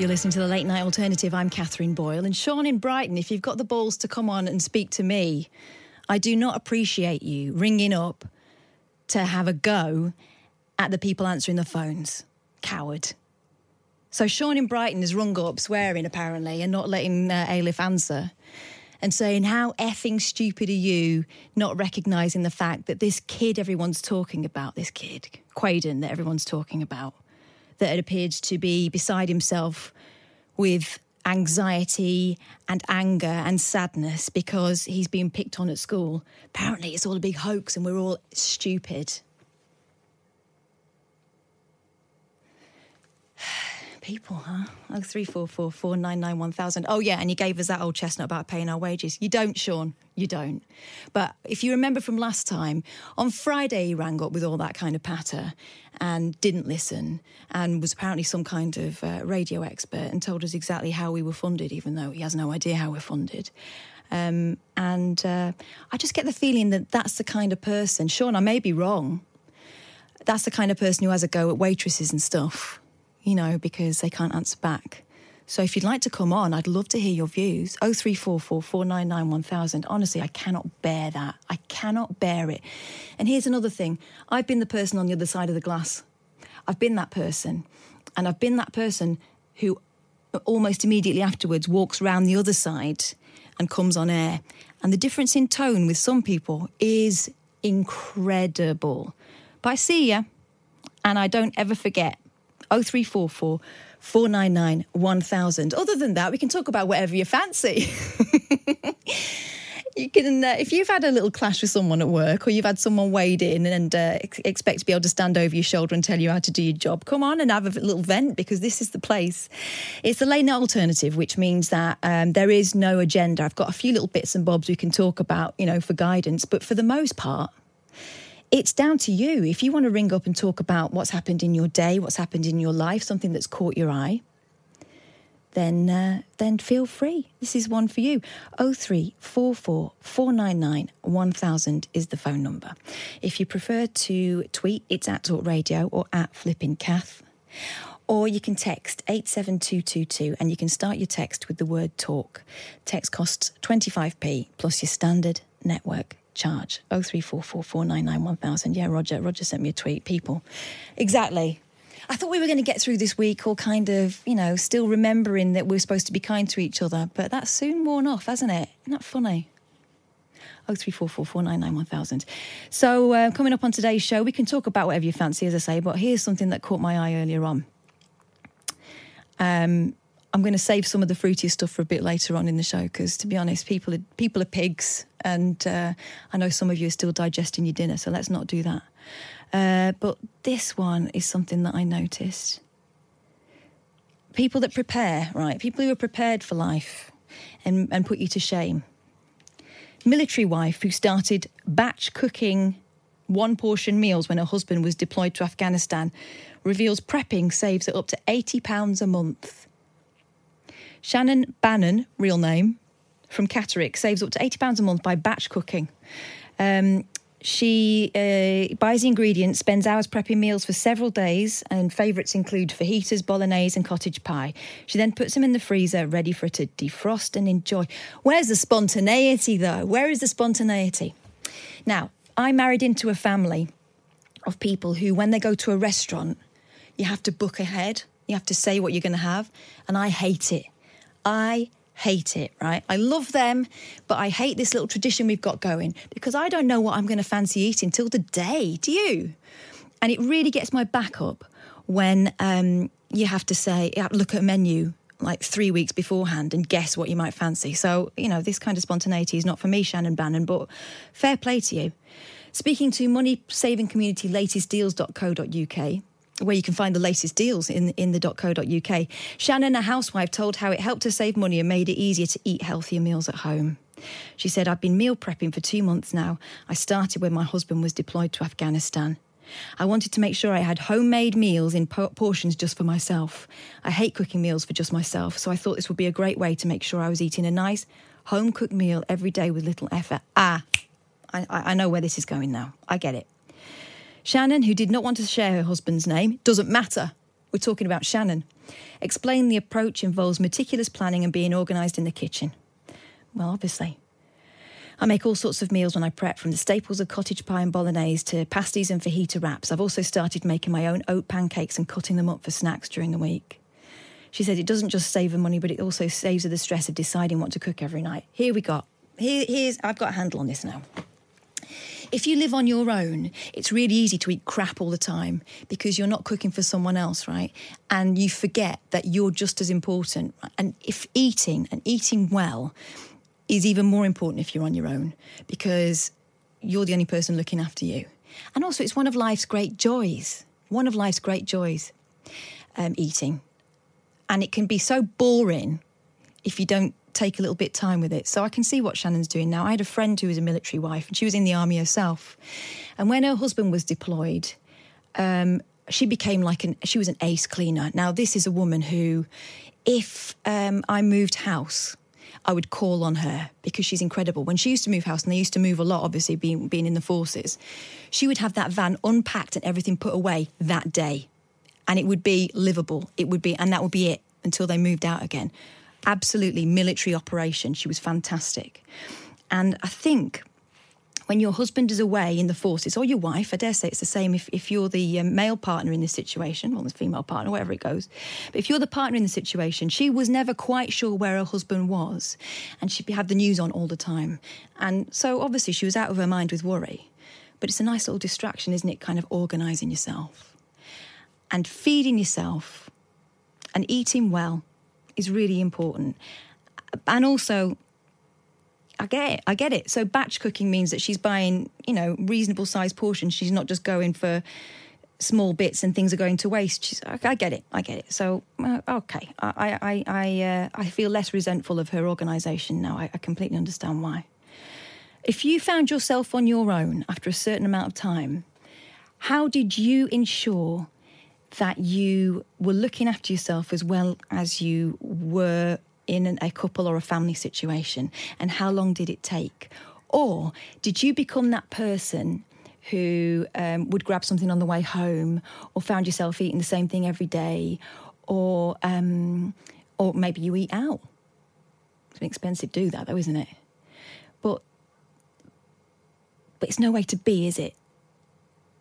You're listening to the Late Night Alternative. I'm Katherine Boyle. And Sean in Brighton, if you've got the balls to come on and speak to me, I do not appreciate you ringing up to have a go at the people answering the phones. Coward. So Sean in Brighton has rung up swearing, apparently, and not letting uh, Elif answer. And saying, How effing stupid are you not recognising the fact that this kid everyone's talking about, this kid, Quaden, that everyone's talking about, that had appeared to be beside himself with anxiety and anger and sadness because he's been picked on at school. Apparently, it's all a big hoax and we're all stupid. People, huh? Oh, three four four four nine nine one thousand. Oh yeah, and you gave us that old chestnut about paying our wages. You don't, Sean. You don't. But if you remember from last time, on Friday he rang up with all that kind of patter and didn't listen and was apparently some kind of uh, radio expert and told us exactly how we were funded, even though he has no idea how we're funded. Um, and uh, I just get the feeling that that's the kind of person. Sean, I may be wrong. That's the kind of person who has a go at waitresses and stuff you know, because they can't answer back. So if you'd like to come on, I'd love to hear your views. 0344 499 1000. Honestly, I cannot bear that. I cannot bear it. And here's another thing I've been the person on the other side of the glass. I've been that person. And I've been that person who almost immediately afterwards walks round the other side and comes on air. And the difference in tone with some people is incredible. But I see you, and I don't ever forget. 0344 499 1000. Other than that, we can talk about whatever you fancy. you can, uh, if you've had a little clash with someone at work or you've had someone wade in and uh, ex- expect to be able to stand over your shoulder and tell you how to do your job, come on and have a little vent because this is the place. It's the late night alternative, which means that um, there is no agenda. I've got a few little bits and bobs we can talk about, you know, for guidance, but for the most part, it's down to you. If you want to ring up and talk about what's happened in your day, what's happened in your life, something that's caught your eye, then uh, then feel free. This is one for you. 0344 499 1000 is the phone number. If you prefer to tweet, it's at Talk Radio or at Flipping Kath. Or you can text 87222 and you can start your text with the word talk. Text costs 25p plus your standard network charge. 03444991000. Yeah, Roger. Roger sent me a tweet. People. Exactly. I thought we were going to get through this week all kind of, you know, still remembering that we're supposed to be kind to each other, but that's soon worn off, hasn't it? Isn't that funny? 03444991000. So, uh, coming up on today's show, we can talk about whatever you fancy, as I say, but here's something that caught my eye earlier on. Um, I'm going to save some of the fruitier stuff for a bit later on in the show because, to be honest, people are people are pigs, and uh, I know some of you are still digesting your dinner, so let's not do that. Uh, but this one is something that I noticed. People that prepare, right? People who are prepared for life and, and put you to shame. Military wife who started batch cooking one portion meals when her husband was deployed to Afghanistan reveals prepping saves her up to £80 a month. Shannon Bannon, real name, from Catterick, saves up to £80 a month by batch cooking. Um, She uh, buys the ingredients, spends hours prepping meals for several days, and favourites include fajitas, bolognese, and cottage pie. She then puts them in the freezer, ready for her to defrost and enjoy. Where's the spontaneity, though? Where is the spontaneity? Now, I married into a family of people who, when they go to a restaurant, you have to book ahead, you have to say what you're going to have, and I hate it. I hate it, right? I love them, but I hate this little tradition we've got going because I don't know what I'm going to fancy eating till the day. Do you? And it really gets my back up when um, you have to say, look at a menu like three weeks beforehand and guess what you might fancy. So, you know, this kind of spontaneity is not for me, Shannon Bannon, but fair play to you. Speaking to money saving community where you can find the latest deals in, in the .co.uk. Shannon, a housewife, told how it helped her save money and made it easier to eat healthier meals at home. She said, I've been meal prepping for two months now. I started when my husband was deployed to Afghanistan. I wanted to make sure I had homemade meals in portions just for myself. I hate cooking meals for just myself, so I thought this would be a great way to make sure I was eating a nice home cooked meal every day with little effort. Ah, I, I know where this is going now. I get it. Shannon, who did not want to share her husband's name, doesn't matter. We're talking about Shannon. Explain the approach involves meticulous planning and being organised in the kitchen. Well, obviously. I make all sorts of meals when I prep, from the staples of cottage pie and bolognese to pasties and fajita wraps. I've also started making my own oat pancakes and cutting them up for snacks during the week. She said it doesn't just save her money, but it also saves her the stress of deciding what to cook every night. Here we go. Here, here's I've got a handle on this now. If you live on your own, it's really easy to eat crap all the time because you're not cooking for someone else, right? And you forget that you're just as important. And if eating and eating well is even more important if you're on your own because you're the only person looking after you. And also, it's one of life's great joys. One of life's great joys, um, eating. And it can be so boring if you don't take a little bit time with it. So I can see what Shannon's doing now. I had a friend who was a military wife and she was in the army herself. And when her husband was deployed, um, she became like an she was an ace cleaner. Now this is a woman who, if um, I moved house, I would call on her because she's incredible. When she used to move house, and they used to move a lot, obviously being being in the forces, she would have that van unpacked and everything put away that day, and it would be livable. It would be, and that would be it until they moved out again absolutely military operation. She was fantastic. And I think when your husband is away in the forces, or your wife, I dare say it's the same if, if you're the um, male partner in this situation, or the female partner, wherever it goes. But if you're the partner in the situation, she was never quite sure where her husband was, and she'd have the news on all the time. And so obviously she was out of her mind with worry. But it's a nice little distraction, isn't it? Kind of organising yourself and feeding yourself and eating well is really important. And also, I get it. I get it. So batch cooking means that she's buying, you know, reasonable sized portions. She's not just going for small bits and things are going to waste. She's, I get it. I get it. So uh, okay, I I I uh, I feel less resentful of her organisation now. I, I completely understand why. If you found yourself on your own after a certain amount of time, how did you ensure that you were looking after yourself as well as you were in a couple or a family situation? And how long did it take? Or did you become that person who um, would grab something on the way home, or found yourself eating the same thing every day, or um, or maybe you eat out? It's an expensive do that, though, isn't it? But but it's no way to be, is it?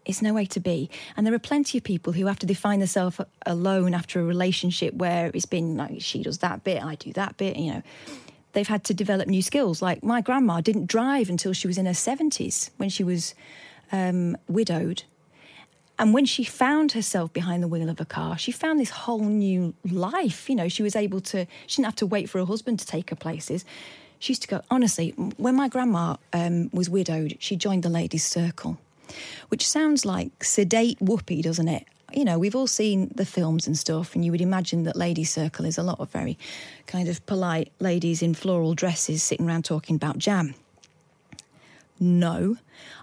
It's no way to be. And there are plenty of people who have to define themselves alone after a relationship where it's been like, she does that bit, I do that bit, you know. They've had to develop new skills. Like my grandma didn't drive until she was in her 70s when she was um, widowed. And when she found herself behind the wheel of a car, she found this whole new life. You know, she was able to, she didn't have to wait for her husband to take her places. She used to go, honestly, when my grandma um, was widowed, she joined the ladies' circle which sounds like sedate whoopee, doesn't it? You know, we've all seen the films and stuff, and you would imagine that Ladies' Circle is a lot of very kind of polite ladies in floral dresses sitting around talking about jam. No.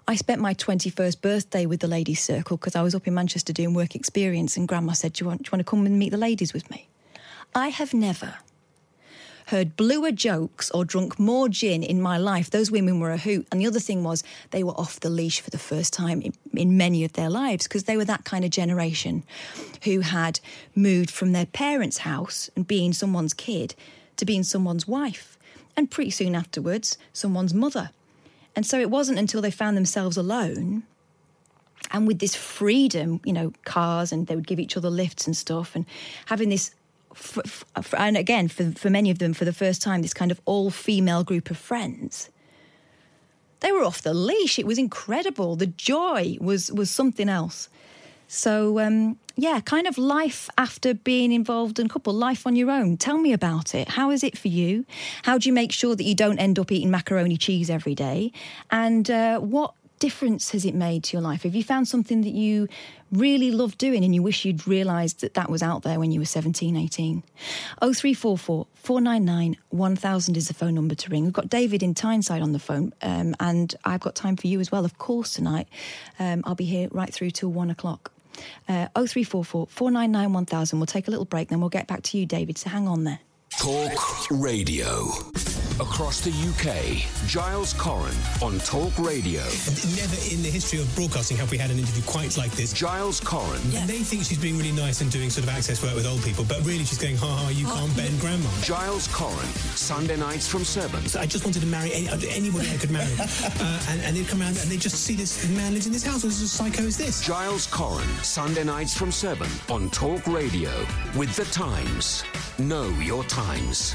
I spent my 21st birthday with the Ladies' Circle because I was up in Manchester doing work experience, and Grandma said, do you, want, do you want to come and meet the ladies with me? I have never heard bluer jokes or drunk more gin in my life, those women were a hoot. And the other thing was they were off the leash for the first time in, in many of their lives because they were that kind of generation who had moved from their parents' house and being someone's kid to being someone's wife. And pretty soon afterwards, someone's mother. And so it wasn't until they found themselves alone and with this freedom, you know, cars and they would give each other lifts and stuff, and having this, and again, for, for many of them, for the first time, this kind of all female group of friends. They were off the leash. It was incredible. The joy was was something else. So um, yeah, kind of life after being involved in couple, life on your own. Tell me about it. How is it for you? How do you make sure that you don't end up eating macaroni cheese every day? And uh, what difference has it made to your life? Have you found something that you really love doing and you wish you'd realised that that was out there when you were 17, 18? 0344 499 1000 is the phone number to ring. We've got David in Tyneside on the phone um, and I've got time for you as well, of course, tonight. Um, I'll be here right through till one o'clock. Uh, 0344 499 1000. We'll take a little break, then we'll get back to you, David, so hang on there. Talk Radio. Across the UK, Giles Coren on Talk Radio. Never in the history of broadcasting have we had an interview quite like this. Giles Coren. And they think she's being really nice and doing sort of access work with old people, but really she's going, ha ha, you can't bend grandma. Giles Coren, Sunday nights from 7. So I just wanted to marry any, anybody I could marry. uh, and, and they'd come around and they'd just see this man lives in this house. Who's as psycho as this? Giles Coren, Sunday nights from 7 on Talk Radio. With The Times. Know your times.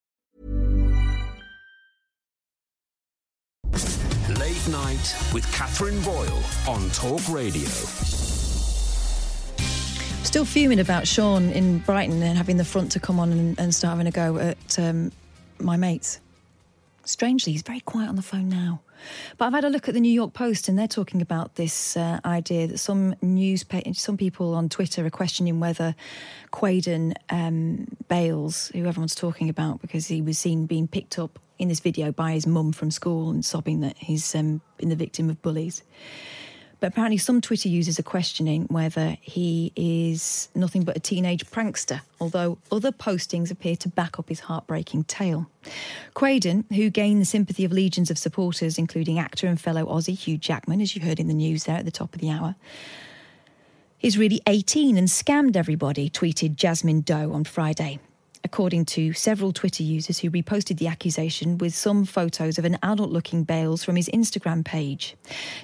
night with Katherine Boyle on Talk Radio. Still fuming about Sean in Brighton and having the front to come on and, and start having a go at um, my mates. Strangely, he's very quiet on the phone now. But I've had a look at the New York Post, and they're talking about this uh, idea that some news, some people on Twitter are questioning whether Quaden um, Bayles, who everyone's talking about because he was seen being picked up in this video by his mum from school and sobbing that he's um, been the victim of bullies. But apparently, some Twitter users are questioning whether he is nothing but a teenage prankster, although other postings appear to back up his heartbreaking tale. Quaden, who gained the sympathy of legions of supporters, including actor and fellow Aussie Hugh Jackman, as you heard in the news there at the top of the hour, is really 18 and scammed everybody, tweeted Jasmine Doe on Friday according to several Twitter users who reposted the accusation with some photos of an adult looking Bayles from his Instagram page.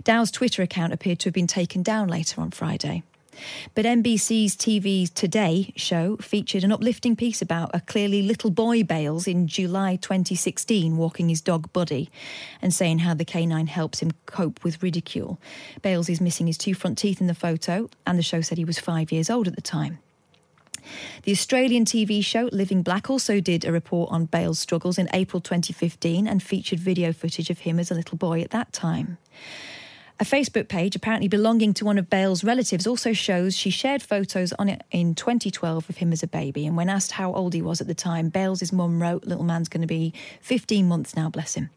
Dow's Twitter account appeared to have been taken down later on Friday. But NBC's TV's Today show featured an uplifting piece about a clearly little boy Bayles in July 2016 walking his dog Buddy and saying how the canine helps him cope with ridicule. Bayles is missing his two front teeth in the photo, and the show said he was five years old at the time. The Australian TV show Living Black also did a report on Bayles' struggles in April 2015 and featured video footage of him as a little boy at that time. A Facebook page, apparently belonging to one of Bayles' relatives, also shows she shared photos on it in 2012 of him as a baby. And when asked how old he was at the time, Bayles' mum wrote, Little man's going to be 15 months now, bless him.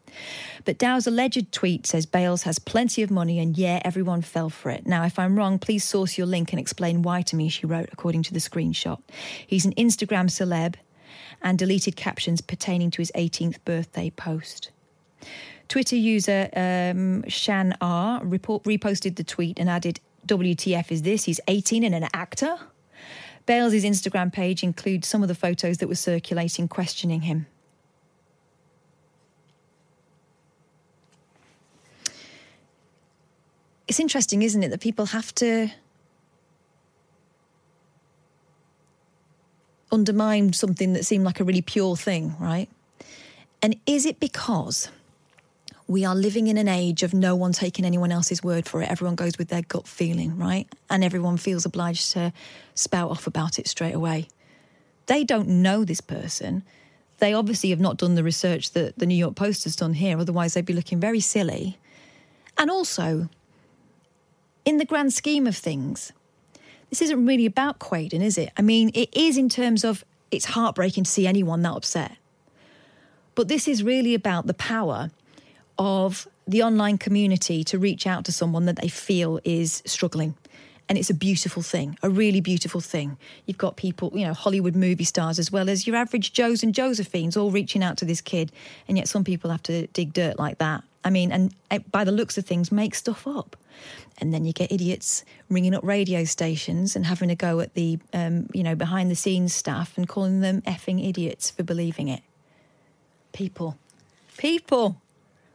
But Dow's alleged tweet says Bayles has plenty of money and yeah, everyone fell for it. Now, if I'm wrong, please source your link and explain why to me, she wrote, according to the screenshot. He's an Instagram celeb and deleted captions pertaining to his 18th birthday post. Twitter user um, Shan R report, reposted the tweet and added, WTF is this? He's 18 and an actor? Bayles' Instagram page includes some of the photos that were circulating questioning him. It's interesting, isn't it, that people have to undermine something that seemed like a really pure thing, right? And is it because we are living in an age of no one taking anyone else's word for it? Everyone goes with their gut feeling, right? And everyone feels obliged to spout off about it straight away. They don't know this person. They obviously have not done the research that the New York Post has done here, otherwise, they'd be looking very silly. And also, in the grand scheme of things, this isn't really about Quaden, is it? I mean, it is in terms of it's heartbreaking to see anyone that upset. But this is really about the power of the online community to reach out to someone that they feel is struggling. And it's a beautiful thing, a really beautiful thing. You've got people, you know, Hollywood movie stars as well as your average Joes and Josephines all reaching out to this kid. And yet some people have to dig dirt like that. I mean, and eh, by the looks of things, make stuff up. And then you get idiots ringing up radio stations and having a go at the, um, you know, behind the scenes staff and calling them effing idiots for believing it. People. People.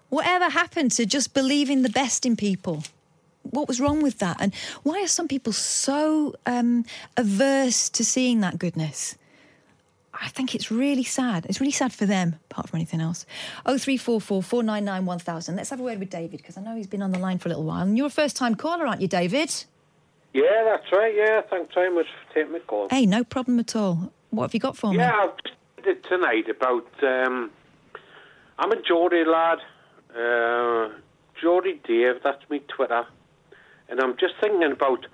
Whatever happened to just believing the best in people? What was wrong with that? And why are some people so um, averse to seeing that goodness? I think it's really sad. It's really sad for them, apart from anything else. Oh three four four four nine nine one thousand. Let's have a word with David because I know he's been on the line for a little while. And you're a first time caller, aren't you, David? Yeah, that's right. Yeah, thanks very much for taking my call. Hey, no problem at all. What have you got for me? Yeah, I've just did tonight about. Um, I'm a Geordie lad, uh, Dave. That's me Twitter, and I'm just thinking about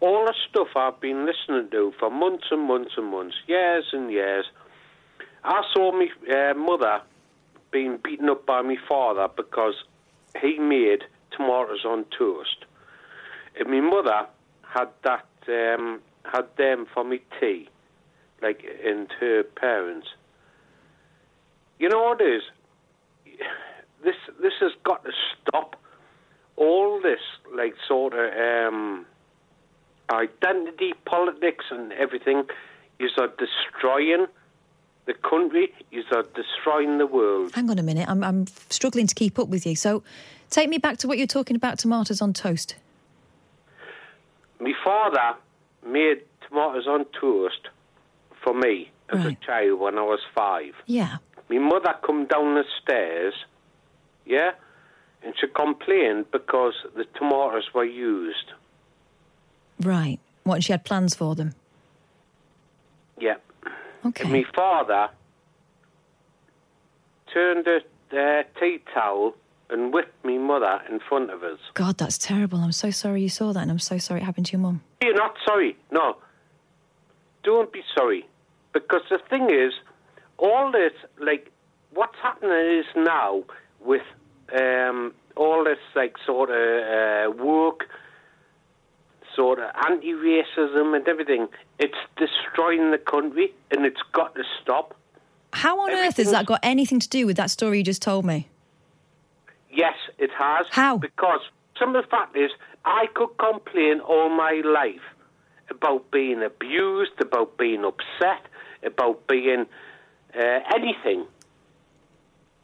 all the stuff I've been listening to for months and months and months, years and years. I saw my uh, mother being beaten up by my father because he made tomatoes on toast. And my mother had that um, had them for me tea, like and her parents. You know what it is? This this has got to stop. All this like sort of um, identity politics and everything is are destroying the country, is are destroying the world. Hang on a minute. I'm, I'm struggling to keep up with you. So take me back to what you're talking about tomatoes on toast. My father made tomatoes on toast for me as Right. a child when I was five. Yeah. My mother come down the stairs, yeah, and she complained because the tomatoes were used. Right. What, she had plans for them? Yeah. Okay. And my father turned a uh, tea towel and whipped me mother in front of us. God, that's terrible. I'm so sorry you saw that, and I'm so sorry it happened to your mum. You're not sorry. No. Don't be sorry. Because the thing is, all this, like, what's happening is now with um, all this, like, sort of uh, work, sort of anti racism and everything, it's destroying the country and it's got to stop. How on earth has that got anything to do with that story you just told me? Yes, it has. How? Because some of the fact is, I could complain all my life about being abused, about being upset, about being uh, anything.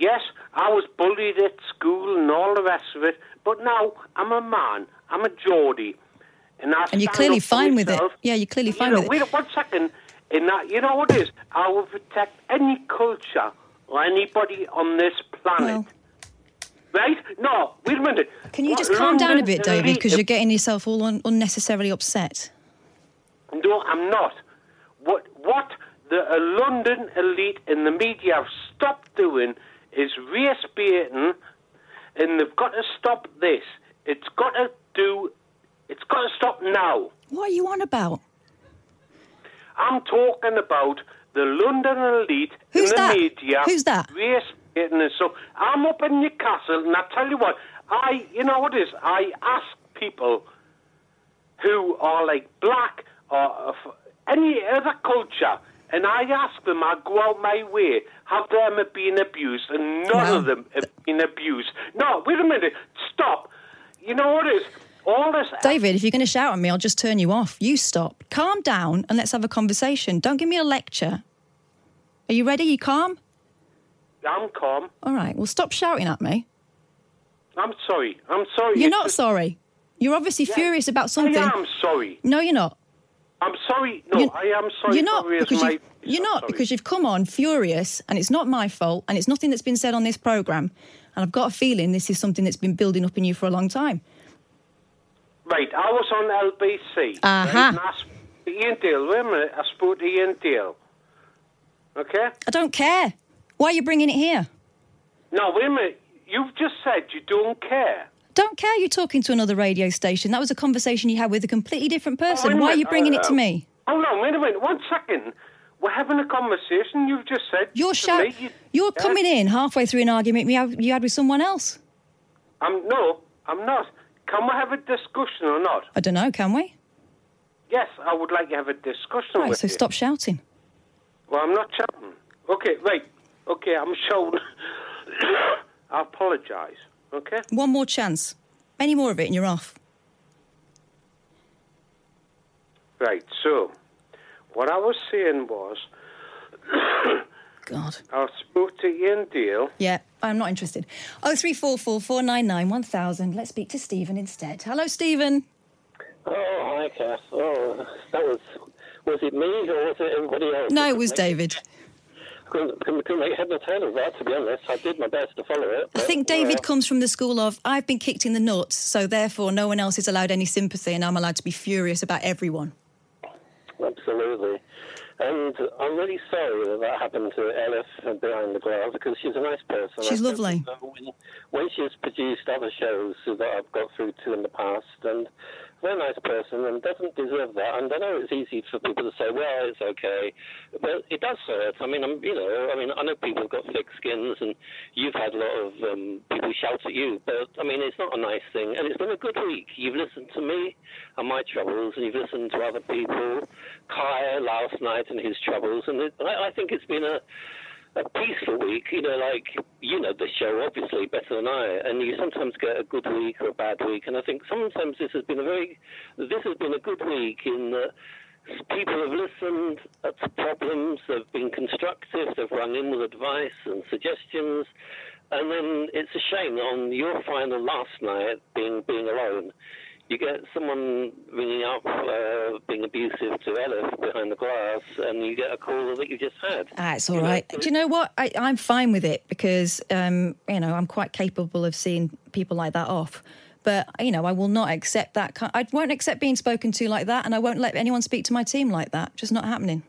Yes, I was bullied at school and all the rest of it, but now I'm a man. I'm a Geordie. And, I And you're clearly fine with it. Yeah, you're clearly You fine know, with it. Wait one second. In that, you know what it is? I will protect any culture or anybody on this planet. Well, Right? No, wait a minute. can you What just calm down a bit, David? Because you're getting yourself all un- unnecessarily upset. No, I'm not. What what the uh, London elite and the media have stopped doing is race baiting, and they've got to stop this. It's got to do. It's got to stop now. What are you on about? I'm talking about the London elite Who's and the that? media. Who's that? Race baiting and so I'm up in Newcastle, and I tell you what, I you know what it is? I ask people who are like black or any other culture, and I ask them, I go out my way, have them been abused, and none Wow. of them have been abused. No, wait a minute, stop. You know what it is? all this. David, if you're going to shout at me, I'll just turn you off. You stop. Calm down and let's have a conversation. Don't give me a lecture. Are you ready? You calm? I'm calm. All right. Well, stop shouting at me. I'm sorry. I'm sorry. You're It's not just- sorry. You're obviously furious about something. I am sorry. No, you're not. I'm sorry. No, You're- I am sorry. You're not because you've, you're not sorry. because you've come on furious, and it's not my fault, and it's nothing that's been said on this program. And I've got a feeling this is something that's been building up in you for a long time. Right, I was on LBC. Uh-huh. Right, and I Iain Dale. Wait a minute. I spoke to Iain Dale. Okay? I don't care. Why are you bringing it here? No, wait a minute. You've just said you don't care. Don't care. You're talking to another radio station. That was a conversation you had with a completely different Oh, person. a Why are you bringing Uh, it to me? Hold on, wait a minute. One second. We're having a conversation. You've just said. You're shout. you- You're Yeah? coming in halfway through an argument you had, you had with someone else. I'm no, I'm not. Can we have a discussion or not? I don't know. Can we? Yes, I would like to have a discussion Right. So you. stop shouting. Well, I'm not shouting. Okay, right. Okay, I'm shouting. I apologise. Okay. One more chance. Any more of it, and you're off. Right. So, what I was saying was, God. I spoke to Iain Dale. Yeah, I'm not interested. Oh three four four four nine nine one thousand. Let's speak to Stephen instead. Hello, Stephen. Oh, hi, Kath. Oh, that was. Was it me or was it everybody else? No, it was David. Couldn't, couldn't, couldn't make head nor tail of that, to be honest. I did my best to follow it. I think David uh, comes from the school of I've been kicked in the nuts, so therefore no one else is allowed any sympathy, and I'm allowed to be furious about everyone. Absolutely. And I'm really sorry that that happened to Elif behind the glass because she's a nice person. She's lovely. When, when she's produced other shows that I've got through to in the past, and a nice person and doesn't deserve that. And I know it's easy for people to say, well, it's okay, but it does hurt. I mean, I'm, you know, I mean, I know people have got thick skins, and you've had a lot of um, people shout at you, but I mean, it's not a nice thing. And it's been a good week. You've listened to me and my troubles, and you've listened to other people. Kai last night and his troubles, and it, I, I think it's been a a peaceful week, you know, like you know the show obviously better than I, and you sometimes get a good week or a bad week, and I think sometimes this has been a very, this has been a good week in that people have listened to problems, they've been constructive, they've rung in with advice and suggestions, and then it's a shame on your final last night being being alone. You get someone ringing up, uh, being abusive to Ellis behind the glass, and you get a call that you just had. Ah, it's all You know. Do you know what? I, I'm fine with it because, um, you know, I'm quite capable of seeing people like that off. But, you know, I will not accept that. I won't accept being spoken to like that, and I won't let anyone speak to my team like that. Just not happening.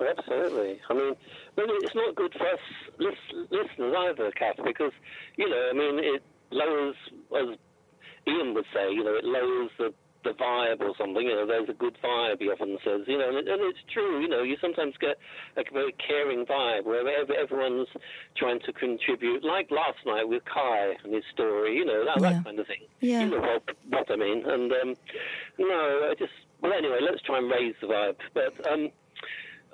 Well, absolutely. I mean, but it's not good for us listeners either, Kath, because, you know, I mean, it lowers, as Iain would say, you know, it lowers the, the vibe or something. You know, there's a good vibe, he often says, you know, and, it, and it's true, you know, you sometimes get a very caring vibe where everyone's trying to contribute, like last night with Kai and his story, you know, that, Yeah. that kind of thing. Yeah. You know what, what I mean. And, um, no, I just, well, anyway, let's try and raise the vibe. But, um,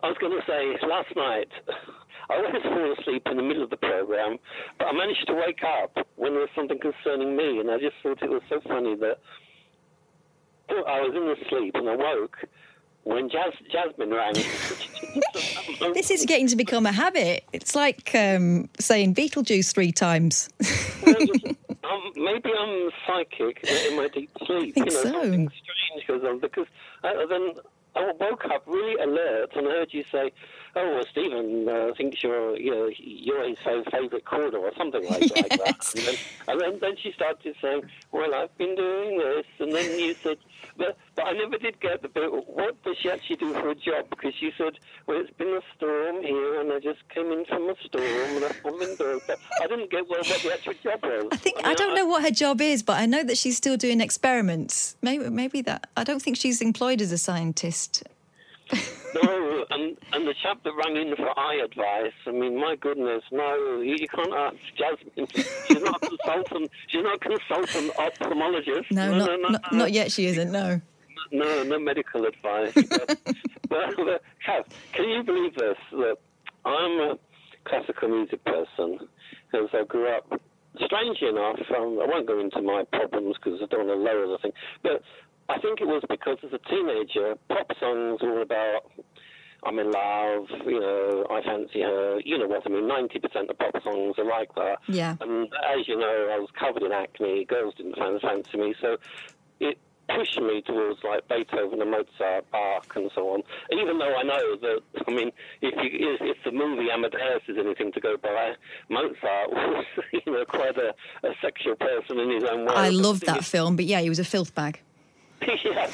I was going to say last night, I always fall asleep in the middle of the program, but I managed to wake up when there was something concerning me, and I just thought it was so funny that I was in the sleep and I woke when Jas- Jasmine rang. This is getting to become a habit. It's like um, saying Beetlejuice three times. um, maybe I'm psychic in my deep sleep. think you know, so. something strange goes on because I, then I woke up really alert and heard you say, "Oh, well, Stephen uh, thinks you're, you know, you're his favourite caller or something like, like that." And, then, and then, then she started saying, "Well, I've been doing this," and then you said, "But, but I never did get the bit. What does she actually do for a job?" Because she said, "Well, it's been a storm here, and I just came in from a storm, and I've come indoors." But I didn't get well what the actual job was. I think I mean, don't know what her job is, but I know that she's still doing experiments. Maybe, maybe that. I don't think she's employed as a scientist. No, and and the chap that rang in for eye advice. I mean, my goodness, no, you, you can't ask Jasmine. She's not a consultant. She's not a consultant ophthalmologist. No, not, no, no, not, no, not yet. She isn't. No. No, no medical advice. but, but, but Kath, can you believe this? That I'm a classical music person, because I grew up. Strangely, enough, um, I won't go into my problems because I don't want to lower the thing, but I think it was because as a teenager, pop songs were all about I'm in love, you know, I fancy her, you know what I mean. 90% of pop songs are like that. Yeah. And as you know, I was covered in acne, girls didn't fan- fancy me, so it pushed me towards like Beethoven and Mozart, Bach, and so on. Even though I know that, I mean, if you, if, if the movie Amadeus is anything to go by, Mozart was, you know, quite a, a sexual person in his own way. I loved that film, but yeah, he was a filth bag. yeah,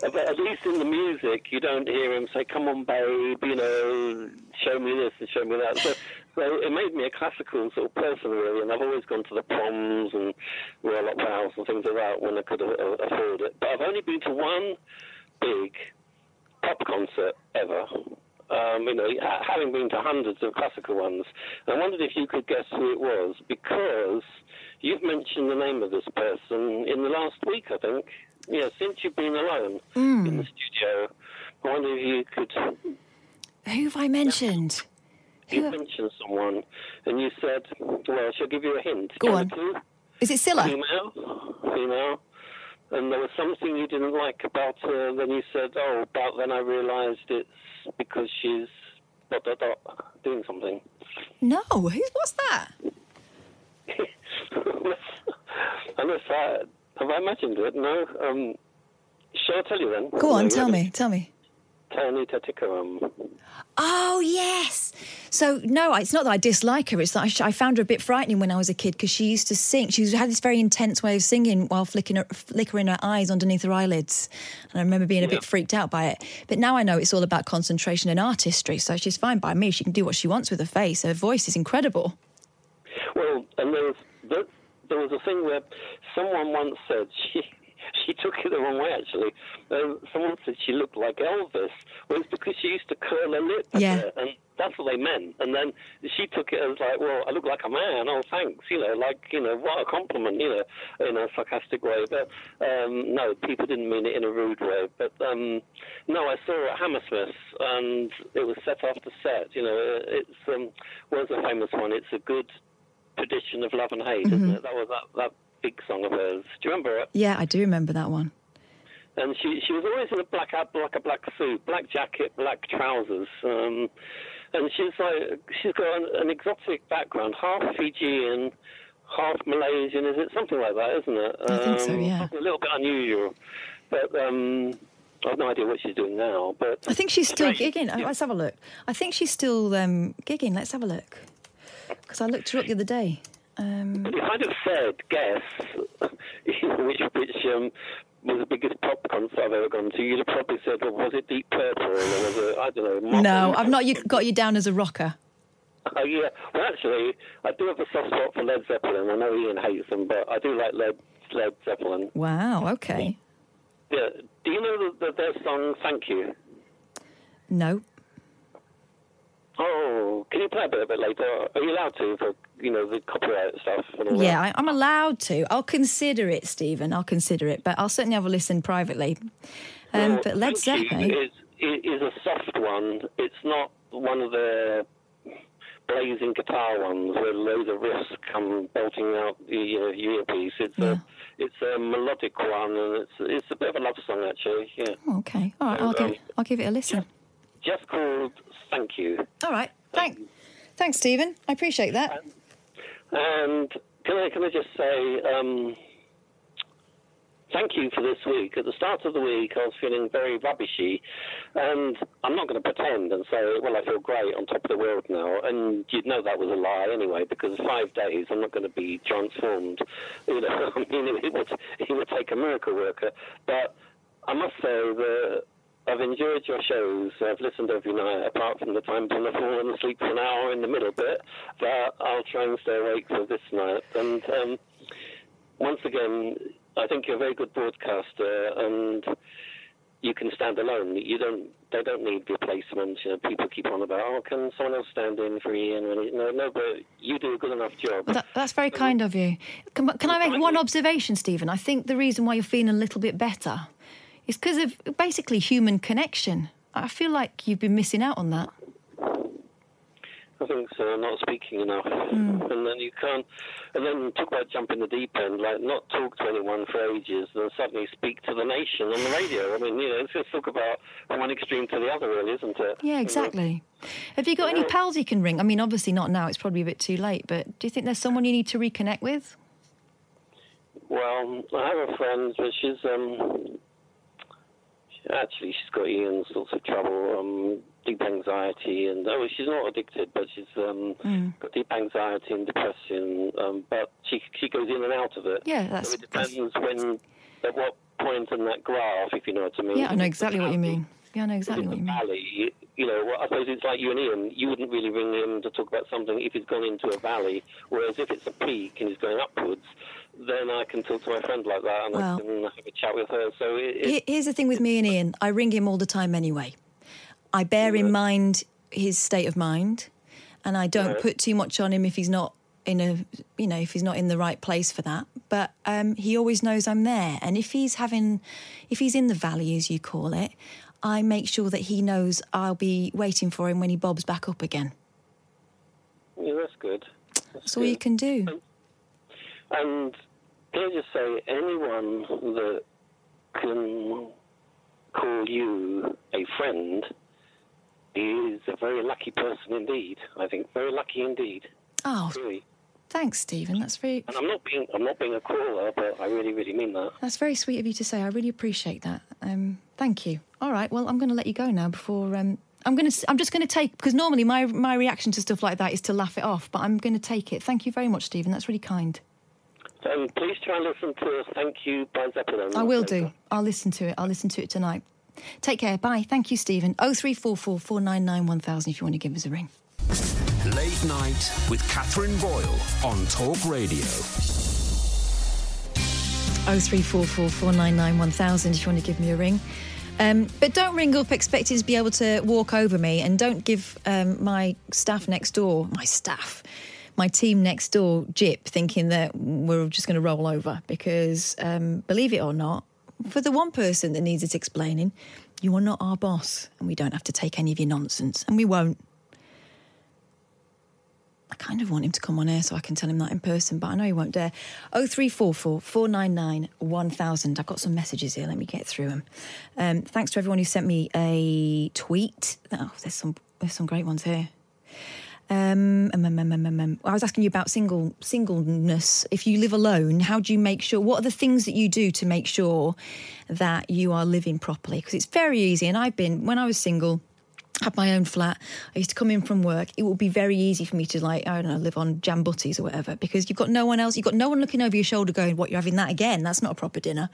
but, but at least in the music, you don't hear him say, "Come on, babe," you know, show me this and show me that. So, so it made me a classical sort of person, really. And I've always gone to the proms and Royal Opera House and things like that when I could afford it. But I've only been to one big pop concert ever. Um, you know, having been to hundreds of classical ones, and I wondered if you could guess who it was because you've mentioned the name of this person in the last week, I think. Yeah, since you've been alone in hmm. the studio, I wonder if you could. Who have I mentioned? You mentioned someone, and you said, "Well, shall I give you a hint?" Go Number on. two, Is it Scylla? female, female, and there was something you didn't like about her. Then you said, "Oh, but then I realised it's because she's dot dot dot doing something." No, who's what's that? Unless I have I imagined it? No. Um, shall I tell you then? Go on, No, tell me, tell me. haven't. Tanita Tikaram. Oh yes. So no, it's not that I dislike her. It's that I, sh- I found her a bit frightening when I was a kid because she used to sing. She had this very intense way of singing while flicking her, flickering her eyes underneath her eyelids, and I remember being a bit freaked out by it. But now I know it's all about concentration and artistry. So she's fine by me. She can do what she wants with her face. Her voice is incredible. Well, and there was there, was a thing where someone once said she she took it the wrong way. Actually, um, someone said she looked like Elvis. Well, it's because she used to curl her lip, Yeah. bit, and that's what they meant. And then she took it as like, well, I look like a man. Oh, thanks. You know, like you know, what a compliment. You know, in a sarcastic way. But um, no, people didn't mean it in a rude way. But um, no, I saw her at Hammersmith, and it was set after set. You know, it's um, was a famous one. It's a good tradition of love and hate, isn't it? That was that, that big song of hers. Do you remember it? Yeah, I do remember that one. And she she was always in a black like a black suit, black jacket, black trousers. Um, and she's like she's got an, an exotic background, half Fijian, half Malaysian. Is it something like that? Isn't it? I think so, Um, yeah. A little bit unusual, but um, I have no idea what she's doing now. But I think she's still gigging. Let's have a look. I think she's still um, gigging. Let's have a look. Because I looked her up the other day. Um, If I'd have said guess which which um, was the biggest pop concert I've ever gone to, you'd have probably said, well, was it Deep Purple or was it I don't know? no, I've not you, got you down as a rocker. Oh yeah. Well, actually, I do have a soft spot for Led Zeppelin. I know Iain hates them, but I do like Led Led Zeppelin. Wow. Okay. Yeah. Do you know the, the, their song "Thank You"? No. Oh, can you play a bit of it later? Are you allowed to for you know the copyright stuff and all Yeah, that? I, I'm allowed to. I'll consider it, Stephen. I'll consider it, but I'll certainly have a listen privately. Um, Well, but Led Zeppelin. is, is a soft one. It's not one of the blazing guitar ones where loads of riffs come belting out the you know, earpiece. It's Yeah. a it's a melodic one, and it's it's a bit of a love song actually. Yeah, Oh, okay. All right. I'll Um, give I'll give it a listen. just called "Thank You." All right. Thanks. Thanks, Stephen. I appreciate that. And can I can I just say um, thank you for this week. At the start of the week, I was feeling very rubbishy, and I'm not going to pretend and say, well, I feel great on top of the world now. And you'd know that was a lie anyway, because five days I'm not going to be transformed. You know, I mean, it would it would take a miracle worker. But I must say that. I've enjoyed your shows. I've listened every night, apart from the times when I've fallen asleep for an hour in the middle bit. But I'll try and stay awake for this night. And um, once again, I think you're a very good broadcaster, and you can stand alone. You don't. They don't need replacements. You know, people keep on about, oh, can someone else stand in for Iain? And no, no, but you do a good enough job. That, that's very kind of you. Can, can I make one observation, Stephen? I think the reason why you're feeling a little bit better is because of basically human connection. I feel like you've been missing out on that. I think so. Not speaking enough, Mm. and then you can't. And then talk about jumping the deep end, like not talk to anyone for ages, and then suddenly speak to the nation on the radio. I mean, you know, it's just talk about from one extreme to the other, really, isn't it? Yeah, exactly. Have you got any pals you can ring? I mean, obviously not now, it's probably a bit too late, but do you think there's someone you need to reconnect with? Well, I have a friend, but she's um, actually she's got Iain's sorts of trouble, um, deep anxiety, and oh, she's not addicted, but she's um, Mm. got deep anxiety and depression. Um, but she she goes in and out of it. Yeah, that's- so it depends when, at what point in that graph, if you know what I mean. Yeah, I know exactly what you mean. Yeah, I know exactly what you mean. valley, you, you know, well, I suppose it's like you and Iain. You wouldn't really ring him to talk about something if he's gone into a valley. Whereas if it's a peak and he's going upwards, then I can talk to my friend like that and Well- I can have a chat with her. So it, it, Here's the thing with me and Iain I ring him all the time anyway. I bear in mind his state of mind and I don't Right. put too much on him if he's not in a you know if he's not in the right place for that but um, he always knows i'm there and if he's having if he's in the valley as you call it i make sure that he knows i'll be waiting for him when he bobs back up again yeah, that's good. That's, that's all you can do And can I just say, anyone that can call you a friend is a very lucky person indeed. I think very lucky indeed. oh Really. thanks stephen that's very And I'm not being I'm not being a caller, but I really really mean that. That's very sweet of you to say. I really appreciate that. Um, thank you. All right. Well, I'm going to let you go now. Before um, I'm going to, I'm just going to take because normally my my reaction to stuff like that is to laugh it off, but I'm going to take it. Thank you very much, Stephen. That's really kind. Um, please try and listen to Thank You by Zeppelin. I will do. I'll listen to it. I'll listen to it tonight. Take care. Bye. Thank you, Stephen. Oh three four four four nine nine one thousand. If you want to give us a ring. Late night with Katherine Boyle on Talk Radio. Oh three four four four nine nine one thousand. If you want to give me a ring. Um, but don't ring up expecting to be able to walk over me, and don't give um, my staff next door, my staff, my team next door, jip, thinking that we're just going to roll over. Because um, believe it or not, for the one person that needs it explaining, you are not our boss, and we don't have to take any of your nonsense, and we won't. I kind of want him to come on air so I can tell him that in person, but I know he won't dare. 0344 499 1000. I've got some messages here. Let me get through them. Um, thanks to everyone who sent me a tweet. Oh, there's some there's some great ones here. Um, um, um, um, um, um. I was asking you about single singleness. If you live alone, how do you make sure? What are the things that you do to make sure that you are living properly? Because it's very easy. And I've been when I was single had my own flat. I used to come in from work. It would be very easy for me to like, I don't know, live on jam butties or whatever because you've got no one else. You've got no one looking over your shoulder going, "What you're having that again? That's not a proper dinner."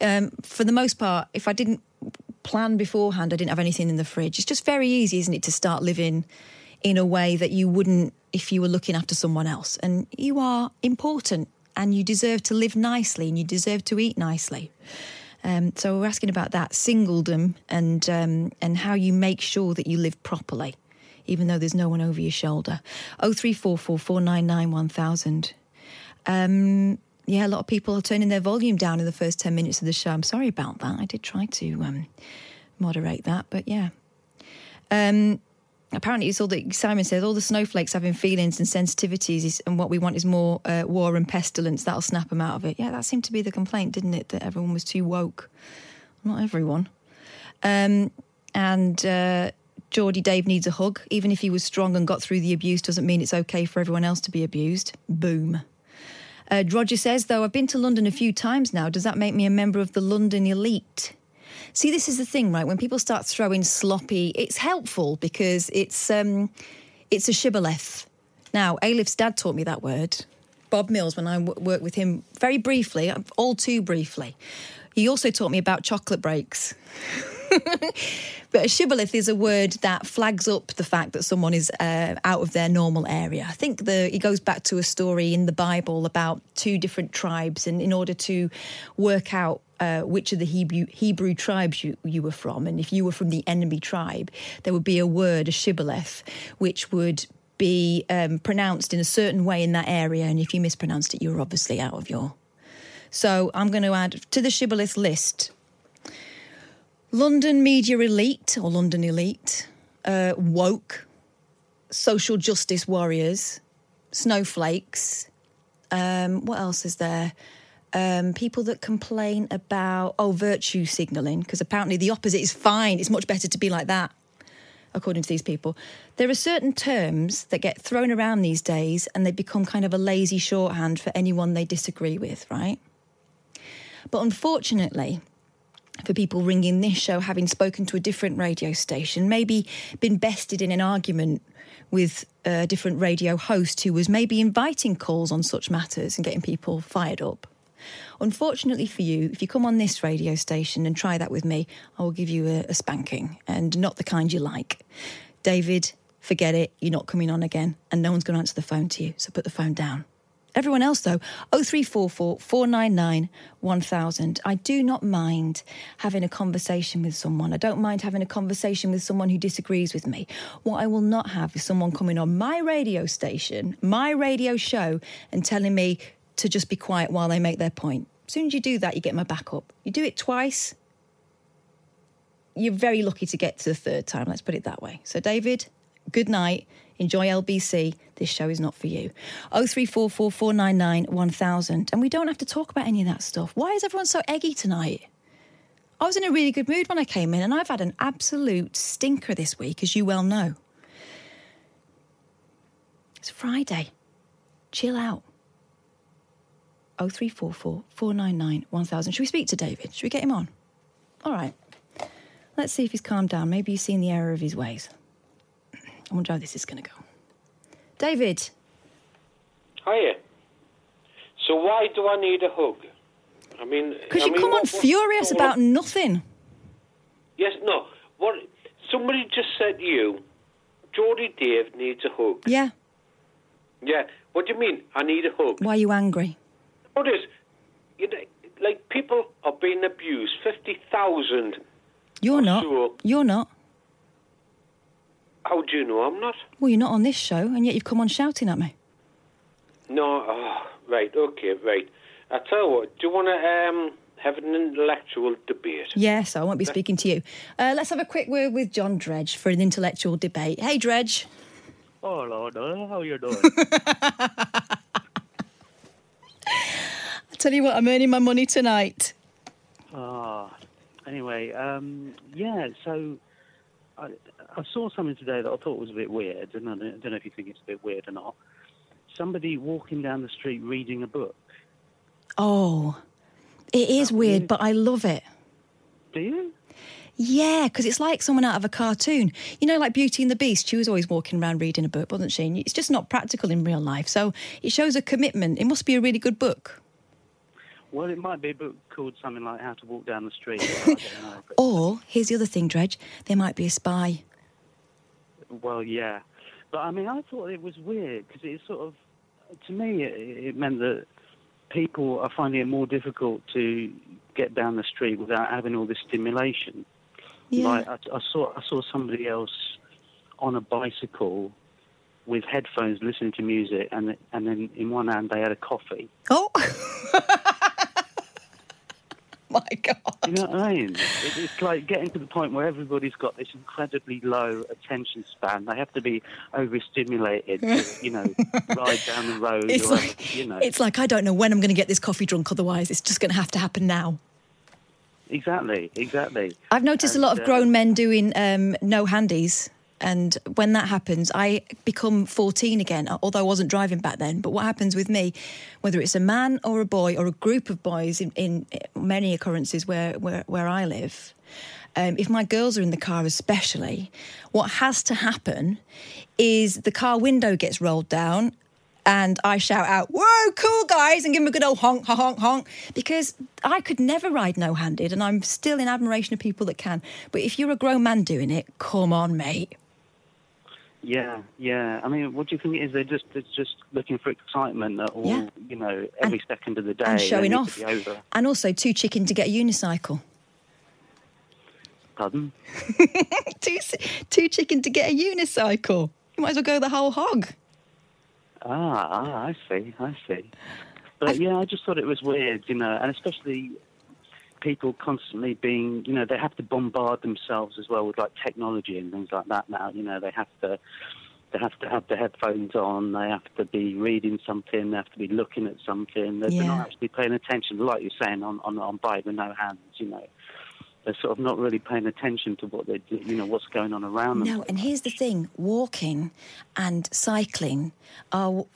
For the most part, if I didn't plan beforehand, I didn't have anything in the fridge. It's just very easy, isn't it, to start living in a way that you wouldn't if you were looking after someone else. And you are important, and you deserve to live nicely, and you deserve to eat nicely. Um, so we're asking about that singledom and um, and how you make sure that you live properly, even though there's no one over your shoulder. Oh three four four four nine nine one thousand. Um, yeah, a lot of people are turning their volume down in the first ten minutes of the show. I'm sorry about that. I did try to um, moderate that, but yeah. Um, apparently, it's all that Simon says. All the snowflakes having feelings and sensitivities, is, and what we want is more uh, war and pestilence. That'll snap them out of it. Yeah, that seemed to be the complaint, didn't it? That everyone was too woke. Not everyone. Um, and uh, Geordie Dave needs a hug. Even if he was strong and got through the abuse, doesn't mean it's okay for everyone else to be abused. Boom. Uh, Roger says, though, I've been to London a few times now. Does that make me a member of the London elite? See, this is the thing, right? When people start throwing sloppy, it's helpful because it's um, it's a shibboleth. Now, Elif's dad taught me that word. Bob Mills, when I w- worked with him very briefly, all too briefly. He also taught me about chocolate breaks. But a shibboleth is a word that flags up the fact that someone is uh, out of their normal area. I think the it goes back to a story in the Bible about two different tribes, and in order to work out uh, which of the Hebrew Hebrew tribes you, you were from, and if you were from the enemy tribe, there would be a word, a shibboleth, which would be um, pronounced in a certain way in that area, and if you mispronounced it, you were obviously out of your. So I'm going to add to the shibboleth list London Media Elite or London Elite, uh, woke, social justice warriors, snowflakes. Um, what else is there? Um, people that complain about oh virtue signalling because apparently the opposite is fine. It's much better to be like that, according to these people. There are certain terms that get thrown around these days, and they become kind of a lazy shorthand for anyone they disagree with, right? But unfortunately, for people ringing this show, having spoken to a different radio station, maybe been bested in an argument with a different radio host who was maybe inviting calls on such matters and getting people fired up. Unfortunately for you, if you come on this radio station and try that with me, I will give you a, a spanking and not the kind you like. David, forget it. You're not coming on again, and no one's going to answer the phone to you. So put the phone down. Everyone else, though, 0344 499 1000. I do not mind having a conversation with someone. I don't mind having a conversation with someone who disagrees with me. What I will not have is someone coming on my radio station, my radio show, and telling me to just be quiet while they make their point. As soon as you do that, you get my back up. You do it twice, you're very lucky to get to the third time, let's put it that way. So, David, good night. Enjoy LBC. This show is not for you. 0344 499 1000. And we don't have to talk about any of that stuff. Why is everyone so eggy tonight? I was in a really good mood when I came in, and I've had an absolute stinker this week, as you well know. It's Friday. Chill out. 0344 499 1000. Should we speak to David? Should we get him on? All right. Let's see if he's calmed down. Maybe he's seen the error of his ways. I wonder how this is going to go. David, Hiya. So why do I need a hug? I mean, because you mean, come on what- what- furious what- about nothing. Yes, no. What? Somebody just said to you, Geordie Dave needs a hug. Yeah. Yeah. What do you mean? I need a hug. Why are you angry? What is? You know, like people are being abused. Fifty thousand. You're not. sure. You're not. How do you know I'm not? Well, you're not on this show, and yet you've come on shouting at me. No. Oh, right. Okay. Right. I tell you what. Do you want to um, have an intellectual debate? Yes, I won't be speaking to you. Uh, let's have a quick word with John Dredge for an intellectual debate. Hey, Dredge. Oh, Lord, uh, how you doing? I tell you what, I'm earning my money tonight. Ah, anyway, um, yeah, so I, I saw something today that I thought was a bit weird, and I don't, I don't know if you think it's a bit weird or not. Somebody walking down the street reading a book. Oh, it is weird, but I love it. Do you? Yeah, because it's like someone out of a cartoon. You know, like Beauty and the Beast, she was always walking around reading a book, wasn't she? And it's just not practical in real life. So it shows a commitment. It must be a really good book. Well, it might be a book called something like How to Walk Down the Street. Know. But, Or, here's the other thing, Dredge, there might be a spy. well, yeah. But I mean, I thought it was weird because it sort of, to me, it, it meant that people are finding it more difficult to get down the street without having all this stimulation. Yeah. Like I, I saw, I saw somebody else on a bicycle with headphones, listening to music, and and then in one hand they had a coffee. Oh! My God. You know what I mean? It, it's like getting to the point where everybody's got this incredibly low attention span. They have to be overstimulated, to, you know, ride down the road. It's or, like, you know, it's like, I don't know when I'm going to get this coffee drunk, otherwise, it's just going to have to happen now. Exactly, exactly. I've noticed a lot of uh, grown men doing um, no handies. And when that happens, I become 14 again, although I wasn't driving back then. But what happens with me, whether it's a man or a boy or a group of boys in, in many occurrences where, where, where I live, um, if my girls are in the car, especially, what has to happen is the car window gets rolled down and I shout out, Whoa, cool guys, and give them a good old honk, honk, honk, honk. Because I could never ride no handed, and I'm still in admiration of people that can. But if you're a grown man doing it, come on, mate. Yeah, yeah. I mean, what do you think it is? They're just they're just looking for excitement at all, Yeah. you know, every second of the day. and showing off. be over. And also, too chicken to get a unicycle. Pardon? too, too chicken to get a unicycle. You might as well go the whole hog. Ah, ah, I see, I see. But yeah, I just thought it was weird, you know, and especially people constantly being, you know, they have to bombard themselves as well with like technology and things like that now. You know, they have to they have to have the headphones on. They have to be reading something. They have to be looking at something. They're, they're Yeah. not actually paying attention, like you're saying on on, on bike with no hands. You know, they're sort of not really paying attention to what they do. You know, what's going on around them. No, and here's the thing walking and cycling are,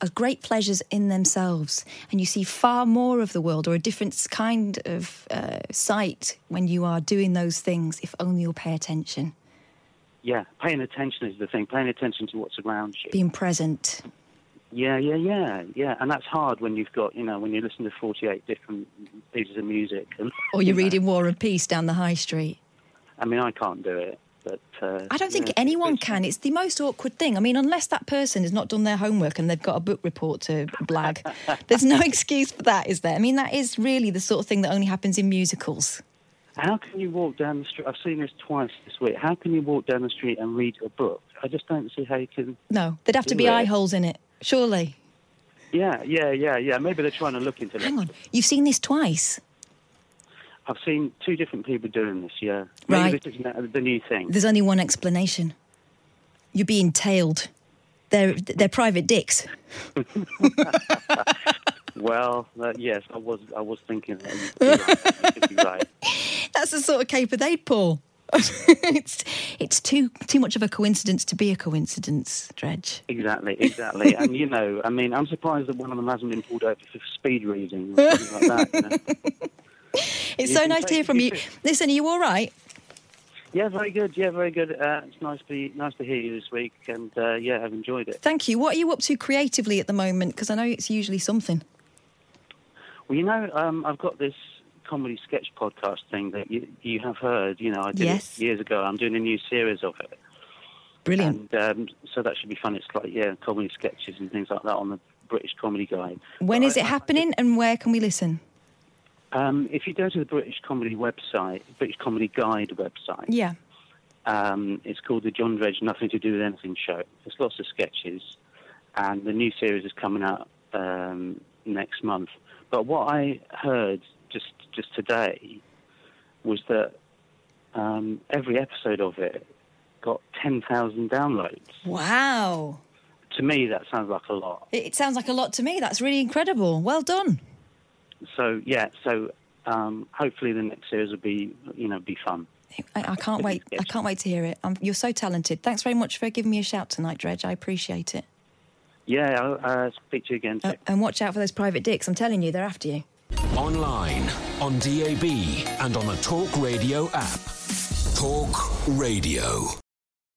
are great pleasures in themselves. And you see far more of the world or a different kind of uh, sight when you are doing those things, if only you'll pay attention, Yeah, paying attention is the thing. Paying attention to what's around you. being present. Yeah, yeah, yeah, yeah. And that's hard when you've got, you know, when you listen to 48 different pieces of music. And, Or you're you know, reading War and Peace down the high street. I mean, I can't do it, but. Uh, I don't think yeah, anyone it's- can. It's the most awkward thing. I mean, unless that person has not done their homework and they've got a book report to blag, there's no excuse for that, is there? I mean, that is really the sort of thing that only happens in musicals. How can you walk down the street? I've seen this twice this week. How can you walk down the street and read a book? I just don't see how you can. No, there'd have to be it. eye holes in it, surely. Yeah, yeah, yeah, yeah. Maybe they're trying to look into it. Hang on, you've seen this twice. I've seen two different people doing this. Yeah, maybe Right. this is the new thing. There's only one explanation. You're being tailed. They're they're private dicks. Well, uh, yes, I was. I was thinking that. You'd be right. You right. That's the sort of caper they'd pull. it's it's too too much of a coincidence to be a coincidence, Dredge. Exactly, exactly. and you know, I mean, I'm surprised that one of them hasn't been pulled over for speed reading or something like that. You know? It's You so nice to hear from you. Listen, are you all right? Yeah, very good. Yeah, very good. Uh, it's nice to be, nice to hear you this week, and uh, yeah, I've enjoyed it. Thank you. What are you up to creatively at the moment? Because I know it's usually something. Well, you know, um, I've got this comedy sketch podcast thing that you, you have heard. You know, I did Yes. it years ago. I'm doing a new series of it, Brilliant. and um, so that should be fun. It's like yeah, comedy sketches and things like that on the British Comedy Guide. when But is I- it I- happening and where can we listen? Um, if you go to the British Comedy website, British Comedy Guide website, Yeah. Um, it's called the John Dredge Nothing to Do with Anything show. There's lots of sketches, and the new series is coming out um, next month. But what I heard just just today was that um, every episode of it got 10,000 downloads. Wow. To me, that sounds like a lot. It, sounds like a lot to me. That's really incredible. Well done. So yeah, so um, hopefully the next series will be you know be fun. I, I can't wait. I can't wait to hear it. Um you're so talented. Thanks very much for giving me a shout tonight, Dredge. I appreciate it. Yeah, I'll uh, speak to you again. Uh, and watch out for those private dicks. I'm telling you, they're after you. Online, on DAB, and on the Talk Radio app. Talk Radio.